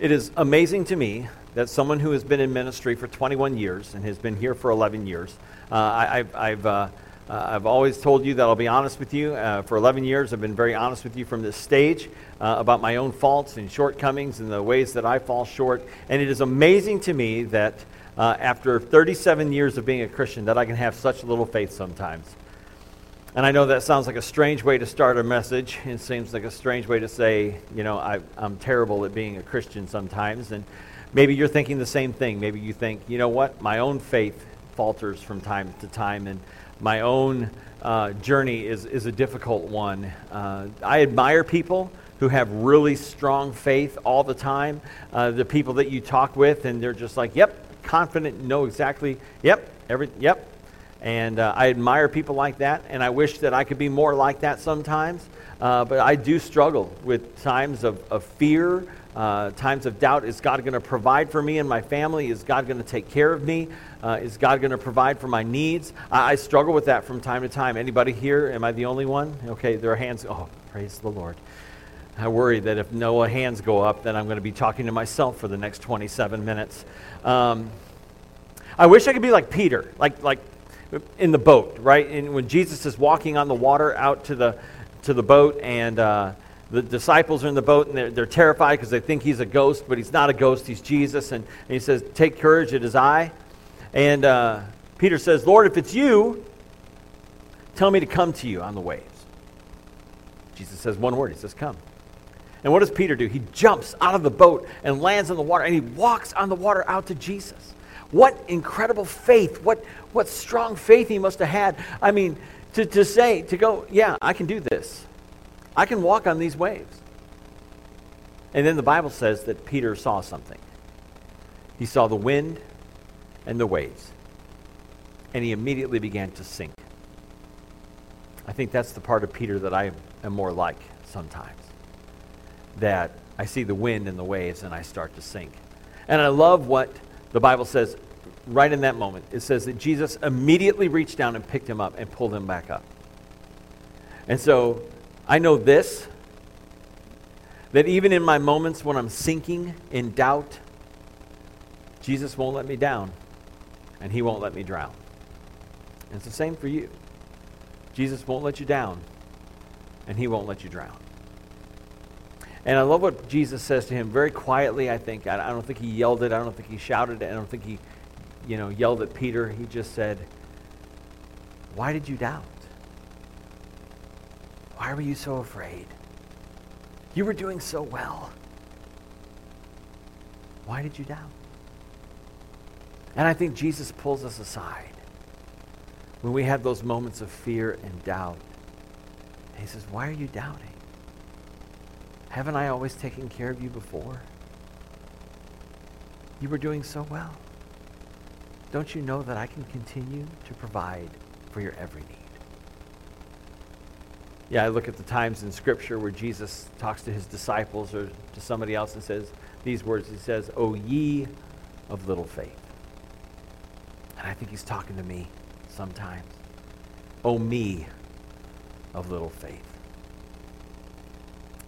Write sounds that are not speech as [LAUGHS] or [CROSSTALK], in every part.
It is amazing to me that someone who has been in ministry for 21 years and has been here for 11 years, uh, I, have uh, uh, I've always told you that I'll be honest with you. Uh, for 11 years, I've been very honest with you from this stage uh, about my own faults and shortcomings and the ways that I fall short. And it is amazing to me that uh, after 37 years of being a Christian, that I can have such little faith sometimes. And I know that sounds like a strange way to start a message. It seems like a strange way to say, you know, I, am terrible at being a Christian sometimes. And maybe you're thinking the same thing. Maybe you think, you know what, my own faith falters from time to time, and my own uh, journey is, is a difficult one. Uh, I admire people who have really strong faith all the time. Uh, the people that you talk with, and they're just like, yep, confident, know exactly, yep, every, yep, and uh, I admire people like that, and I wish that I could be more like that sometimes. Uh, but I do struggle with times of, of fear, uh, times of doubt. Is God going to provide for me and my family? Is God going to take care of me? Uh, is God going to provide for my needs? I, I, struggle with that from time to time. Anybody here? Am I the only one? Okay, there are hands. Oh, praise the Lord. I worry that if no hands go up, then I'm going to be talking to myself for the next 27 minutes. Um, I wish I could be like Peter, like, like in the boat, right? And when Jesus is walking on the water out to the, to the boat, and uh, the disciples are in the boat, and they're, they're terrified because they think he's a ghost, but he's not a ghost, he's Jesus. And, and he says, Take courage, it is I. And uh, Peter says, Lord, if it's you, tell me to come to you on the waves. Jesus says one word. He says, Come. And what does Peter do? He jumps out of the boat and lands in the water, and he walks on the water out to Jesus. What incredible faith. What, what strong faith he must have had. I mean, to, to say, to go, yeah, I can do this. I can walk on these waves. And then the Bible says that Peter saw something. He saw the wind and the waves. And he immediately began to sink. I think that's the part of Peter that I am more like sometimes. That I see the wind and the waves and I start to sink. And I love what the Bible says right in that moment. It says that Jesus immediately reached down and picked him up and pulled him back up. And so I know this that even in my moments when I'm sinking in doubt, Jesus won't let me down and he won't let me drown. And it's the same for you. Jesus won't let you down and he won't let you drown. And I love what Jesus says to him very quietly, I think. I, don't think he yelled it. I don't think he shouted it. I don't think he, you know, yelled at Peter. He just said, Why did you doubt? Why were you so afraid? You were doing so well. Why did you doubt? And I think Jesus pulls us aside when we have those moments of fear and doubt. And he says, Why are you doubting? Haven't I always taken care of you before? You were doing so well. Don't you know that I can continue to provide for your every need? Yeah, I look at the times in Scripture where Jesus talks to his disciples or to somebody else and says these words. He says, O ye of little faith. And I think he's talking to me sometimes. O me of little faith.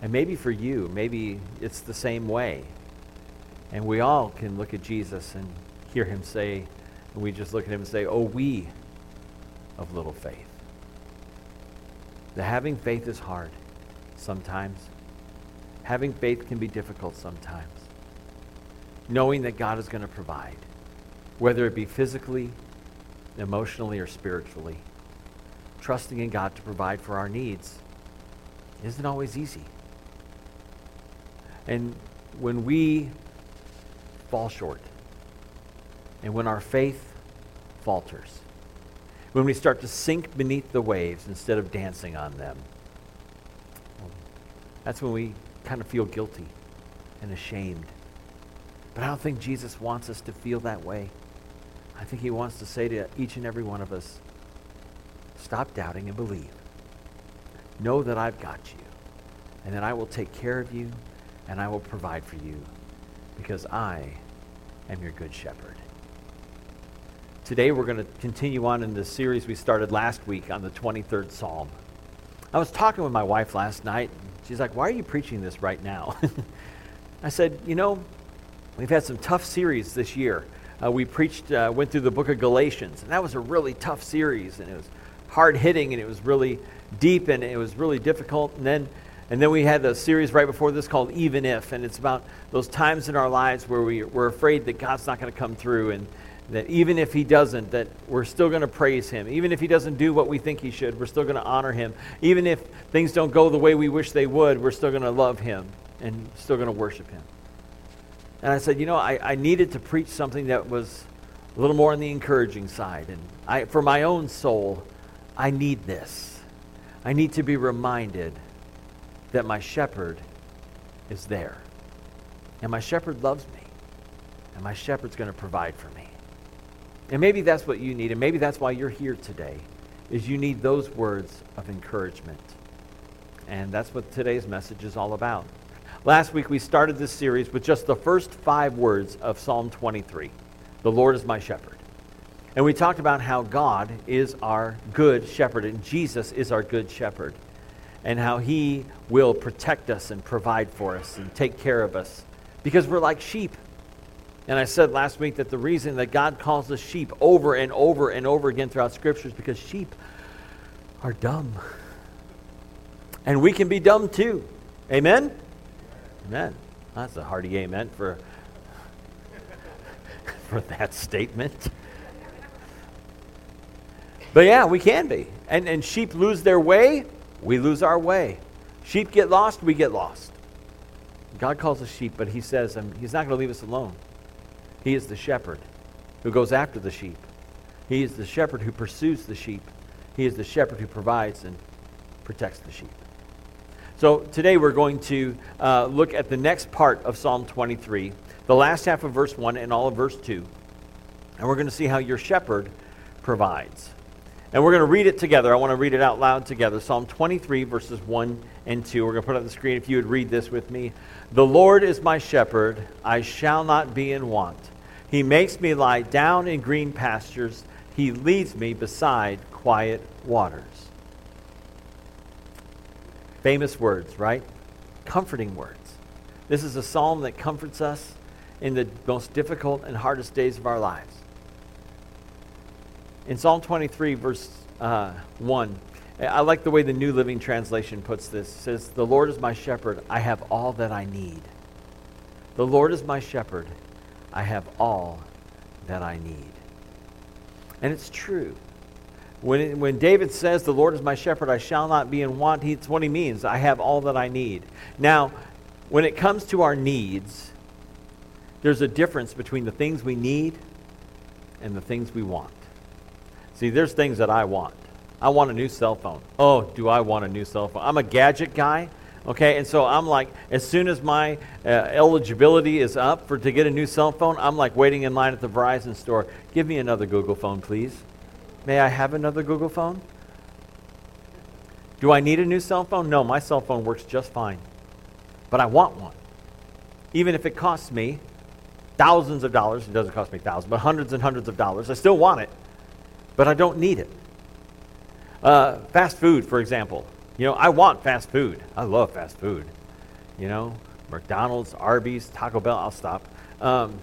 And maybe for you, maybe it's the same way. And we all can look at Jesus and hear him say, and we just look at him and say, Oh, we of little faith. The having faith is hard sometimes. Having faith can be difficult sometimes. Knowing that God is going to provide, whether it be physically, emotionally, or spiritually. Trusting in God to provide for our needs isn't always easy. And when we fall short, and when our faith falters, when we start to sink beneath the waves instead of dancing on them, that's when we kind of feel guilty and ashamed. But I don't think Jesus wants us to feel that way. I think he wants to say to each and every one of us, stop doubting and believe. Know that I've got you and that I will take care of you and I will provide for you because I am your good shepherd. Today we're going to continue on in the series we started last week on the 23rd Psalm. I was talking with my wife last night. She's like, Why are you preaching this right now? [LAUGHS] I said, You know, We've had some tough series this year. Uh, we preached, uh, went through the book of Galatians, and that was a really tough series, and it was hard hitting, and it was really deep, and it was really difficult. And then, and then we had a series right before this called Even If, and it's about those times in our lives where we, we're afraid that God's not going to come through, and that even if He doesn't, that we're still going to praise Him. Even if He doesn't do what we think He should, we're still going to honor Him. Even if things don't go the way we wish they would, we're still going to love Him and still going to worship Him. And I said, you know, I, I needed to preach something that was a little more on the encouraging side. And I, for my own soul, I need this. I need to be reminded that my shepherd is there. And my shepherd loves me. And my shepherd's going to provide for me. And maybe that's what you need. And maybe that's why you're here today, is you need those words of encouragement. And that's what today's message is all about. Last week we started this series with just the first five words of Psalm 23 The Lord is my shepherd. And we talked about how God is our good shepherd and Jesus is our good shepherd and how he will protect us and provide for us and take care of us because we're like sheep. And I said last week that the reason that God calls us sheep over and over and over again throughout Scripture is because sheep are dumb. And we can be dumb too. Amen? Amen. That's a hearty amen for, [LAUGHS] for that statement. But yeah, we can be. And, and sheep lose their way, we lose our way. Sheep get lost, we get lost. God calls us sheep, but He says um, He's not going to leave us alone. He is the shepherd who goes after the sheep. He is the shepherd who pursues the sheep. He is the shepherd who provides and protects the sheep. So today we're going to uh, look at the next part of Psalm 23, the last half of verse 1 and all of verse 2. And we're going to see how your shepherd provides. And we're going to read it together. I want to read it out loud together. Psalm 23, verses 1 and 2. We're going to put it on the screen if you would read this with me. The Lord is my shepherd, I shall not be in want. He makes me lie down in green pastures, He leads me beside quiet waters. Famous words, right? Comforting words. This is a psalm that comforts us in the most difficult and hardest days of our lives. In Psalm 23, verse uh, 1, I like the way the New Living Translation puts this. It says, The Lord is my shepherd, I have all that I need. The Lord is my shepherd, I have all that I need. And it's true. When, when David says, The Lord is my shepherd, I shall not be in want, it's what he means. I have all that I need. Now, when it comes to our needs, there's a difference between the things we need and the things we want. See, there's things that I want. I want a new cell phone. Oh, do I want a new cell phone? I'm a gadget guy. Okay, and so I'm like, as soon as my uh, eligibility is up for to get a new cell phone, I'm like waiting in line at the Verizon store. Give me another Google phone, please. May I have another Google phone? Do I need a new cell phone? No, my cell phone works just fine. But I want one. Even if it costs me thousands of dollars, it doesn't cost me thousands, but hundreds and hundreds of dollars, I still want it. But I don't need it. Uh, fast food, for example. You know, I want fast food. I love fast food. You know, McDonald's, Arby's, Taco Bell, I'll stop. Um,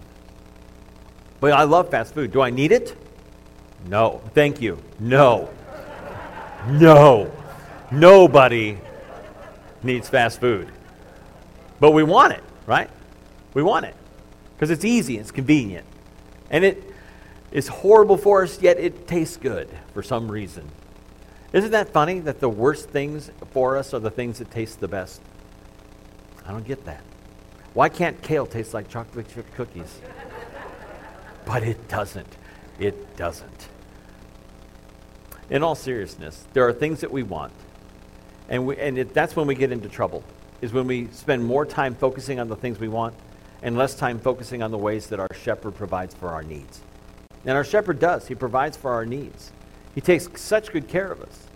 but I love fast food. Do I need it? No. Thank you. No. No. Nobody needs fast food. But we want it, right? We want it because it's easy, it's convenient. And it is horrible for us, yet it tastes good for some reason. Isn't that funny that the worst things for us are the things that taste the best? I don't get that. Why can't kale taste like chocolate chip cookies? But it doesn't. It doesn't. In all seriousness, there are things that we want, and, we, and it, that's when we get into trouble, is when we spend more time focusing on the things we want and less time focusing on the ways that our shepherd provides for our needs. And our shepherd does. He provides for our needs. He takes such good care of us.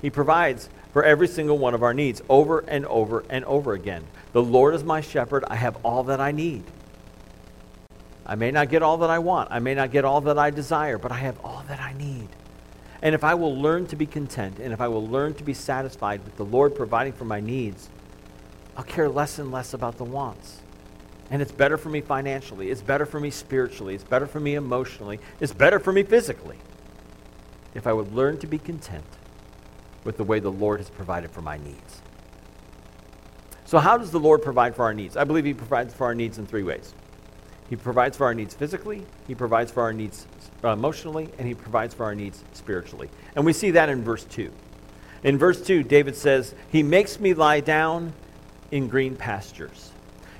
He provides for every single one of our needs over and over and over again. The Lord is my shepherd. I have all that I need. I may not get all that I want. I may not get all that I desire, but I have all that I need. And if I will learn to be content and if I will learn to be satisfied with the Lord providing for my needs, I'll care less and less about the wants. And it's better for me financially. It's better for me spiritually. It's better for me emotionally. It's better for me physically if I would learn to be content with the way the Lord has provided for my needs. So, how does the Lord provide for our needs? I believe He provides for our needs in three ways. He provides for our needs physically, He provides for our needs uh, emotionally, and He provides for our needs spiritually. And we see that in verse 2. In verse 2, David says, He makes me lie down in green pastures.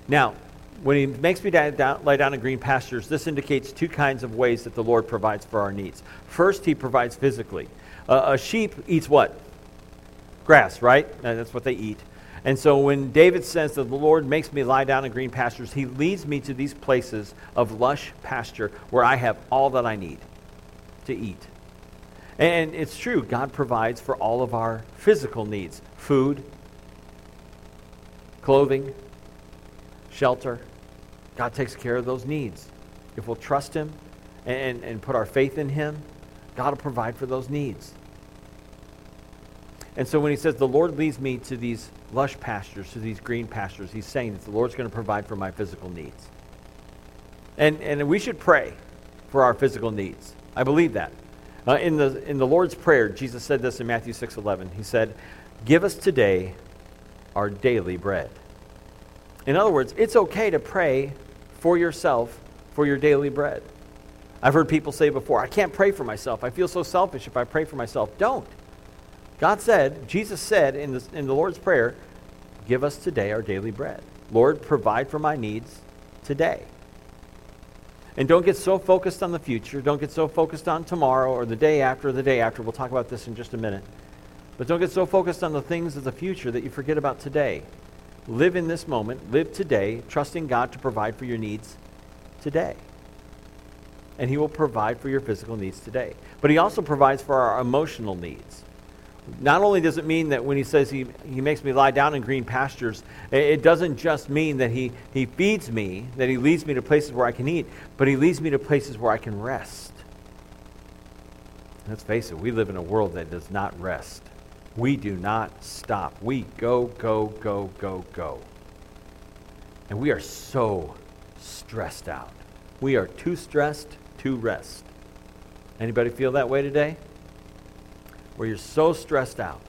Now, when he makes me lie down, lie down in green pastures, this indicates two kinds of ways that the Lord provides for our needs. First, he provides physically. Uh, a sheep eats what? Grass, right? that's what they eat. And so when David says that the Lord makes me lie down in green pastures, he leads me to these places of lush pasture where I have all that I need to eat. And it's true, God provides for all of our physical needs food, clothing, shelter. God takes care of those needs. If we'll trust Him and, and put our faith in Him, God will provide for those needs. And so when He says, The Lord leads me to these lush pastures, to these green pastures, He's saying that the Lord's going to provide for my physical needs. And, and we should pray for our physical needs. I believe that. Uh, in, the, in the Lord's Prayer, Jesus said this in Matthew 6 11. He said, Give us today our daily bread. In other words, it's okay to pray for yourself for your daily bread. I've heard people say before, I can't pray for myself. I feel so selfish if I pray for myself. Don't. God said, Jesus said in the, in the Lord's Prayer, give us today our daily bread. Lord, provide for my needs today. And don't get so focused on the future. Don't get so focused on tomorrow or the day after or the day after. We'll talk about this in just a minute. But don't get so focused on the things of the future that you forget about today. Live in this moment, live today, trusting God to provide for your needs today. And He will provide for your physical needs today. But He also provides for our emotional needs. Not only does it mean that when He says He, he makes me lie down in green pastures, it doesn't just mean that he, he feeds me, that He leads me to places where I can eat, but He leads me to places where I can rest. Let's face it, we live in a world that does not rest. We do not stop. We go, go, go, go, go. And we are so stressed out. We are too stressed to rest. Anybody feel that way today? Where you're so stressed out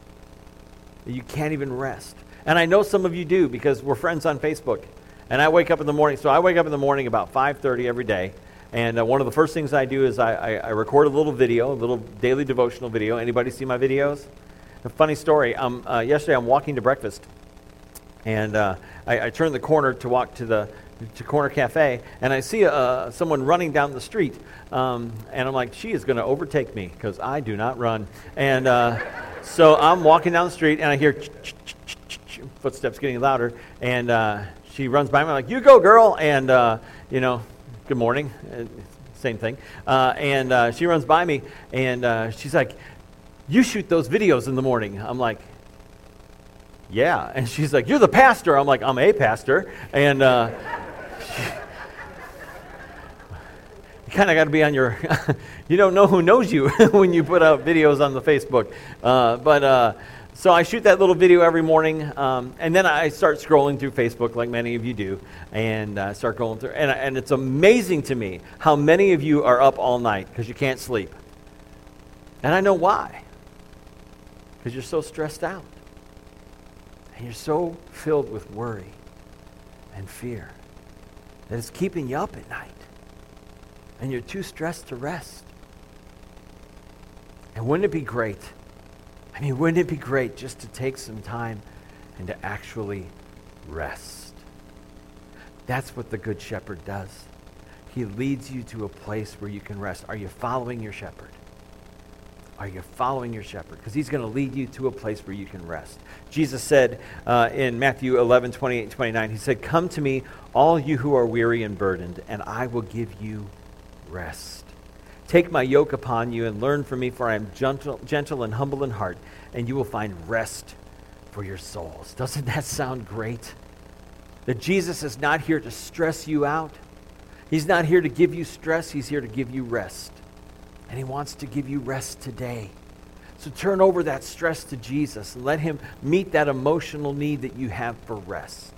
that you can't even rest. And I know some of you do because we're friends on Facebook. And I wake up in the morning. So I wake up in the morning about 5:30 every day. And uh, one of the first things I do is I, I, I record a little video, a little daily devotional video. Anybody see my videos? A funny story. Um, uh, yesterday, I'm walking to breakfast, and uh, I, I turn the corner to walk to the to Corner Cafe, and I see uh, someone running down the street, um, and I'm like, she is going to overtake me because I do not run. And uh, so I'm walking down the street, and I hear footsteps getting louder, and uh, she runs by me. I'm like, you go, girl, and uh, you know, good morning. Same thing. Uh, and uh, she runs by me, and she's like, you shoot those videos in the morning. I'm like, yeah. And she's like, you're the pastor. I'm like, I'm a pastor. And uh, [LAUGHS] you kind of got to be on your, [LAUGHS] you don't know who knows you [LAUGHS] when you put out videos on the Facebook. Uh, but uh, so I shoot that little video every morning, um, and then I start scrolling through Facebook like many of you do, and uh, start going through. And, and it's amazing to me how many of you are up all night because you can't sleep. And I know why because you're so stressed out. And you're so filled with worry and fear that it's keeping you up at night. And you're too stressed to rest. And wouldn't it be great? I mean, wouldn't it be great just to take some time and to actually rest? That's what the Good Shepherd does. He leads you to a place where you can rest. Are you following your shepherd? Are you following your shepherd? Because he's going to lead you to a place where you can rest. Jesus said uh, in Matthew 11, 28 and 29, He said, Come to me, all you who are weary and burdened, and I will give you rest. Take my yoke upon you and learn from me, for I am gentle, gentle and humble in heart, and you will find rest for your souls. Doesn't that sound great? That Jesus is not here to stress you out. He's not here to give you stress. He's here to give you rest. And He wants to give you rest today. So turn over that stress to Jesus and let Him meet that emotional need that you have for rest.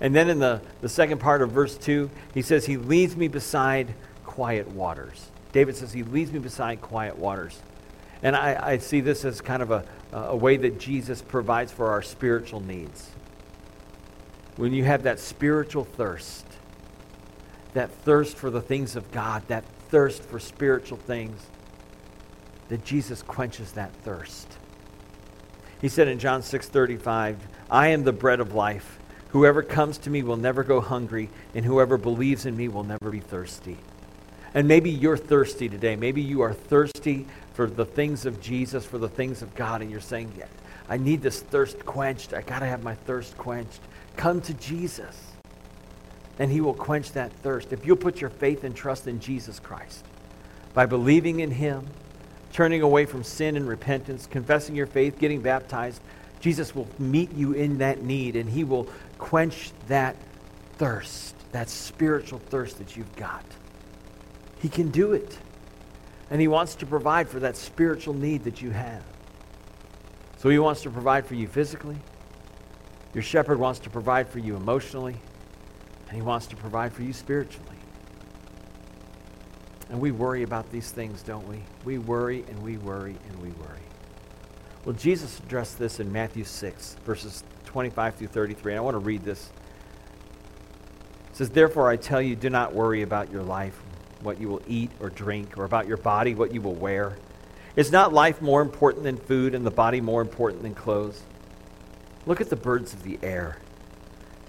And then in the, the second part of verse 2, he says, He leads me beside quiet waters. David says, He leads me beside quiet waters. And I, I see this as kind of a, a way that Jesus provides for our spiritual needs. When you have that spiritual thirst, that thirst for the things of God, that thirst for spiritual things, that Jesus quenches that thirst. He said in John 6:35, "I am the bread of life. Whoever comes to me will never go hungry, and whoever believes in me will never be thirsty." And maybe you're thirsty today. Maybe you are thirsty for the things of Jesus, for the things of God, and you're saying, yeah, I need this thirst quenched. I got to have my thirst quenched. Come to Jesus, and he will quench that thirst. If you'll put your faith and trust in Jesus Christ by believing in him, turning away from sin and repentance, confessing your faith, getting baptized, Jesus will meet you in that need and he will quench that thirst, that spiritual thirst that you've got. He can do it. And he wants to provide for that spiritual need that you have. So he wants to provide for you physically. Your shepherd wants to provide for you emotionally. And he wants to provide for you spiritually. And we worry about these things, don't we? We worry and we worry and we worry. Well, Jesus addressed this in Matthew 6, verses 25 through 33. And I want to read this. It says, Therefore I tell you, do not worry about your life, what you will eat or drink, or about your body, what you will wear. Is not life more important than food, and the body more important than clothes? Look at the birds of the air.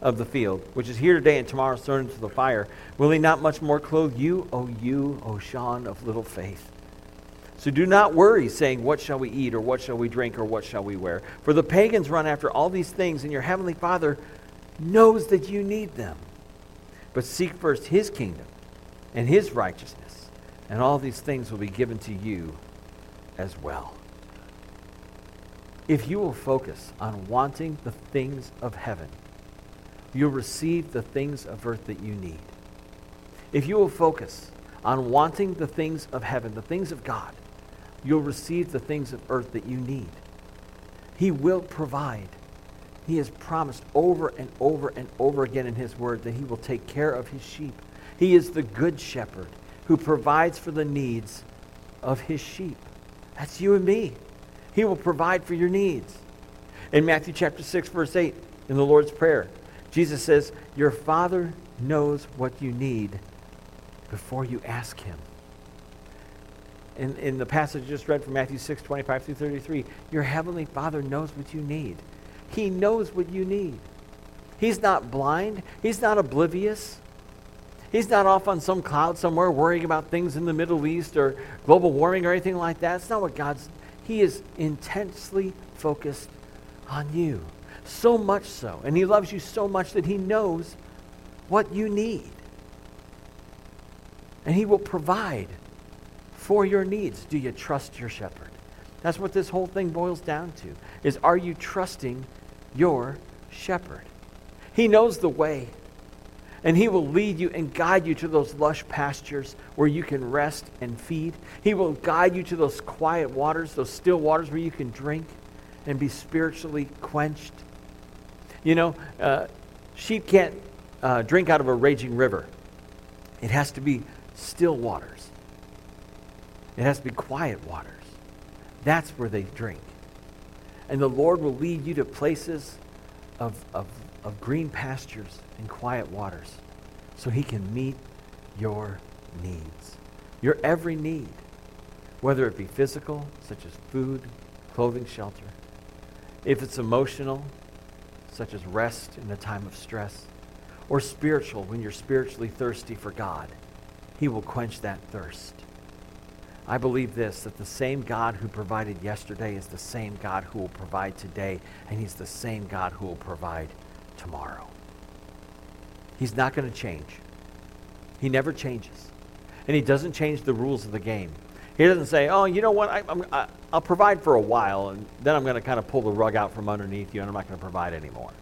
of the field, which is here today and tomorrow thrown into the fire, will he not much more clothe you, O you, O Sean of little faith? So do not worry, saying, What shall we eat, or what shall we drink, or what shall we wear? For the pagans run after all these things, and your heavenly Father knows that you need them. But seek first his kingdom and his righteousness, and all these things will be given to you as well. If you will focus on wanting the things of heaven, you'll receive the things of earth that you need. If you will focus on wanting the things of heaven, the things of God, you'll receive the things of earth that you need. He will provide. He has promised over and over and over again in His Word that He will take care of His sheep. He is the good shepherd who provides for the needs of His sheep. That's you and me. He will provide for your needs. In Matthew chapter 6, verse 8, in the Lord's Prayer, Jesus says, Your Father knows what you need before you ask Him in, in the passage just read from Matthew 6, 25 through 33, your heavenly Father knows what you need. He knows what you need. He's not blind. He's not oblivious. He's not off on some cloud somewhere worrying about things in the Middle East or global warming or anything like that. It's not what God's. He is intensely focused on you. So much so. And He loves you so much that He knows what you need. And He will provide for your needs. Do you trust your shepherd? That's what this whole thing boils down to. Is are you trusting your shepherd? He knows the way. And he will lead you and guide you to those lush pastures where you can rest and feed. He will guide you to those quiet waters, those still waters where you can drink and be spiritually quenched. You know, uh, sheep can't uh, drink out of a raging river. It has to be still waters. It has to be quiet waters. That's where they drink. And the Lord will lead you to places of, of, of green pastures and quiet waters so he can meet your needs, your every need, whether it be physical, such as food, clothing, shelter, if it's emotional, such as rest in a time of stress, or spiritual, when you're spiritually thirsty for God, he will quench that thirst. I believe this that the same God who provided yesterday is the same God who will provide today, and He's the same God who will provide tomorrow. He's not going to change. He never changes. And he doesn't change the rules of the game. He doesn't say, oh, you know what, I, I, will provide for a while, and then I'm going to kind of pull the rug out from underneath you, and I'm not going to provide anymore.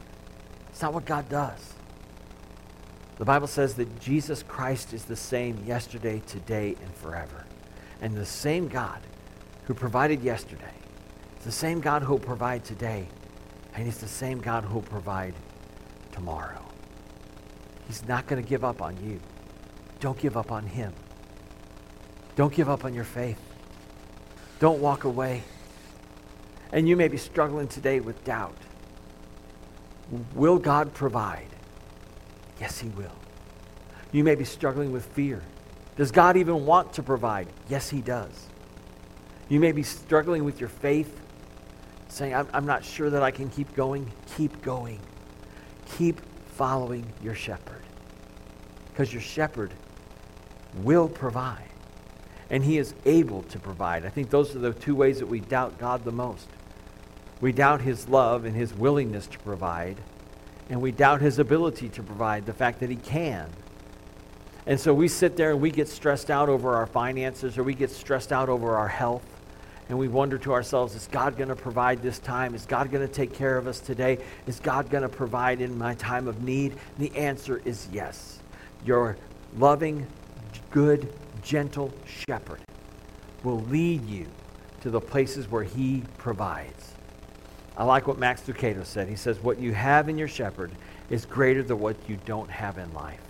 It's not what God does. The Bible says that Jesus Christ is the same yesterday, today, and forever. And the same God who provided yesterday is the same God who will provide today, and he's the same God who will provide tomorrow. He's not going to give up on you. Don't give up on him. Don't give up on your faith. Don't walk away. And you may be struggling today with doubt. Will God provide? Yes, He will. You may be struggling with fear. Does God even want to provide? Yes, He does. You may be struggling with your faith, saying, I'm, I'm not sure that I can keep going. Keep going. Keep following your shepherd. Because your shepherd will provide and he is able to provide. I think those are the two ways that we doubt God the most. We doubt his love and his willingness to provide, and we doubt his ability to provide, the fact that he can. And so we sit there and we get stressed out over our finances or we get stressed out over our health. And we wonder to ourselves, is God going to provide this time? Is God going to take care of us today? Is God going to provide in my time of need? And the answer is yes. Your loving, good gentle shepherd will lead you to the places where he provides. I like what Max Lucado said. He says, What you have in your shepherd is greater than what you don't have in life.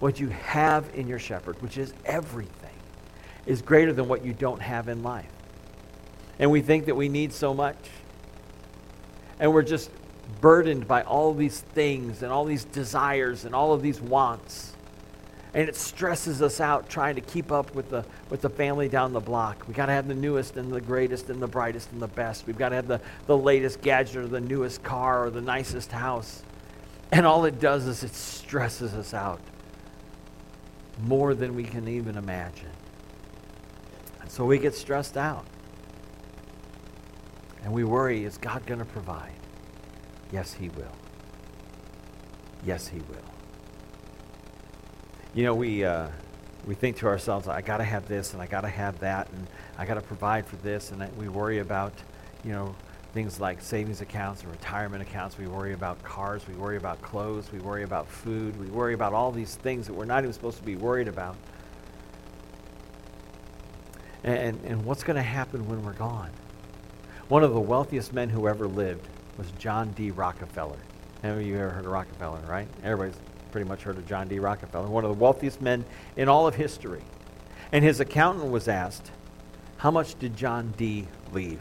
What you have in your shepherd, which is everything, is greater than what you don't have in life. And we think that we need so much. And we're just burdened by all these things and all these desires and all of these wants and it stresses us out trying to keep up with the with the family down the block. We've got to have the newest and the greatest and the brightest and the best. We've got to have the, the latest gadget or the newest car or the nicest house. And all it does is it stresses us out more than we can even imagine. And so we get stressed out. And we worry, is God going to provide? Yes, he will. Yes, he will. You know, we, uh, we think to ourselves, I got to have this and I got to have that and I got to provide for this. And we worry about, you know, things like savings accounts and retirement accounts. We worry about cars. We worry about clothes. We worry about food. We worry about all these things that we're not even supposed to be worried about. And, and what's going to happen when we're gone? One of the wealthiest men who ever lived was John D. Rockefeller. Have you ever heard of Rockefeller, right? Everybody's pretty much heard of John D. Rockefeller, one of the wealthiest men in all of history. And his accountant was asked, How much did John D. leave?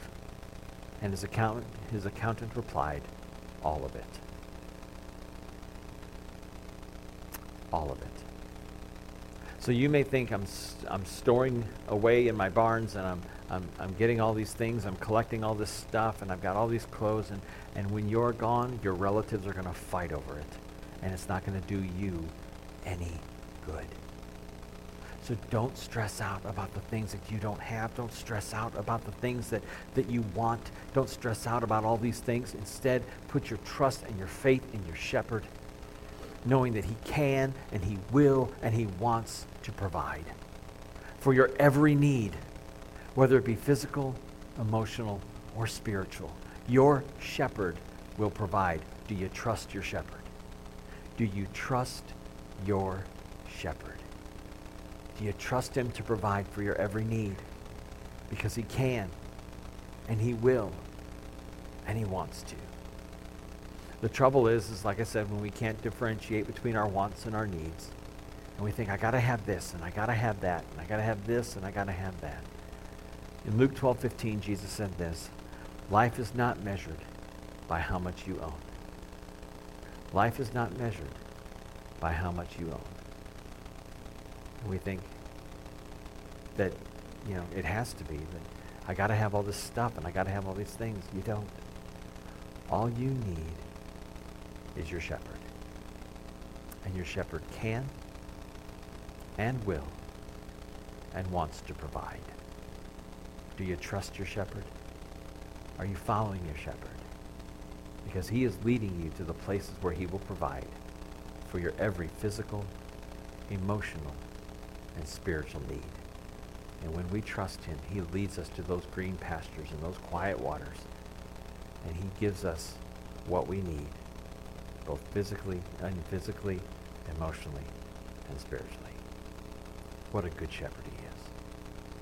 And his accountant, his accountant replied, All of it. All of it. So you may think I'm, I'm storing away in my barns and I'm, I'm, I'm getting all these things, I'm collecting all this stuff, and I've got all these clothes, and, and when you're gone, your relatives are going to fight over it and it's not going to do you any good. So don't stress out about the things that you don't have. Don't stress out about the things that, that you want. Don't stress out about all these things. Instead, put your trust and your faith in your shepherd, knowing that he can and he will and he wants to provide for your every need, whether it be physical, emotional, or spiritual. Your shepherd will provide. Do you trust your shepherd? Do you trust your shepherd? Do you trust him to provide for your every need? Because he can, and he will, and he wants to. The trouble is, is like I said, when we can't differentiate between our wants and our needs, and we think, I got to have this, and I got to have that, and I got to have this, and I got to have that. In Luke 12, 15, Jesus said this, Life is not measured by how much you own. Life is not measured by how much you own. And we think that, you know, it has to be that I got to have all this stuff and I got to have all these things. You don't. All you need is your shepherd. And your shepherd can and will and wants to provide. Do you trust your shepherd? Are you following your shepherd? Because he is leading you to the places where he will provide for your every physical, emotional, and spiritual need. And when we trust him, he leads us to those green pastures and those quiet waters. And he gives us what we need, both physically and physically, emotionally, and spiritually. What a good shepherd.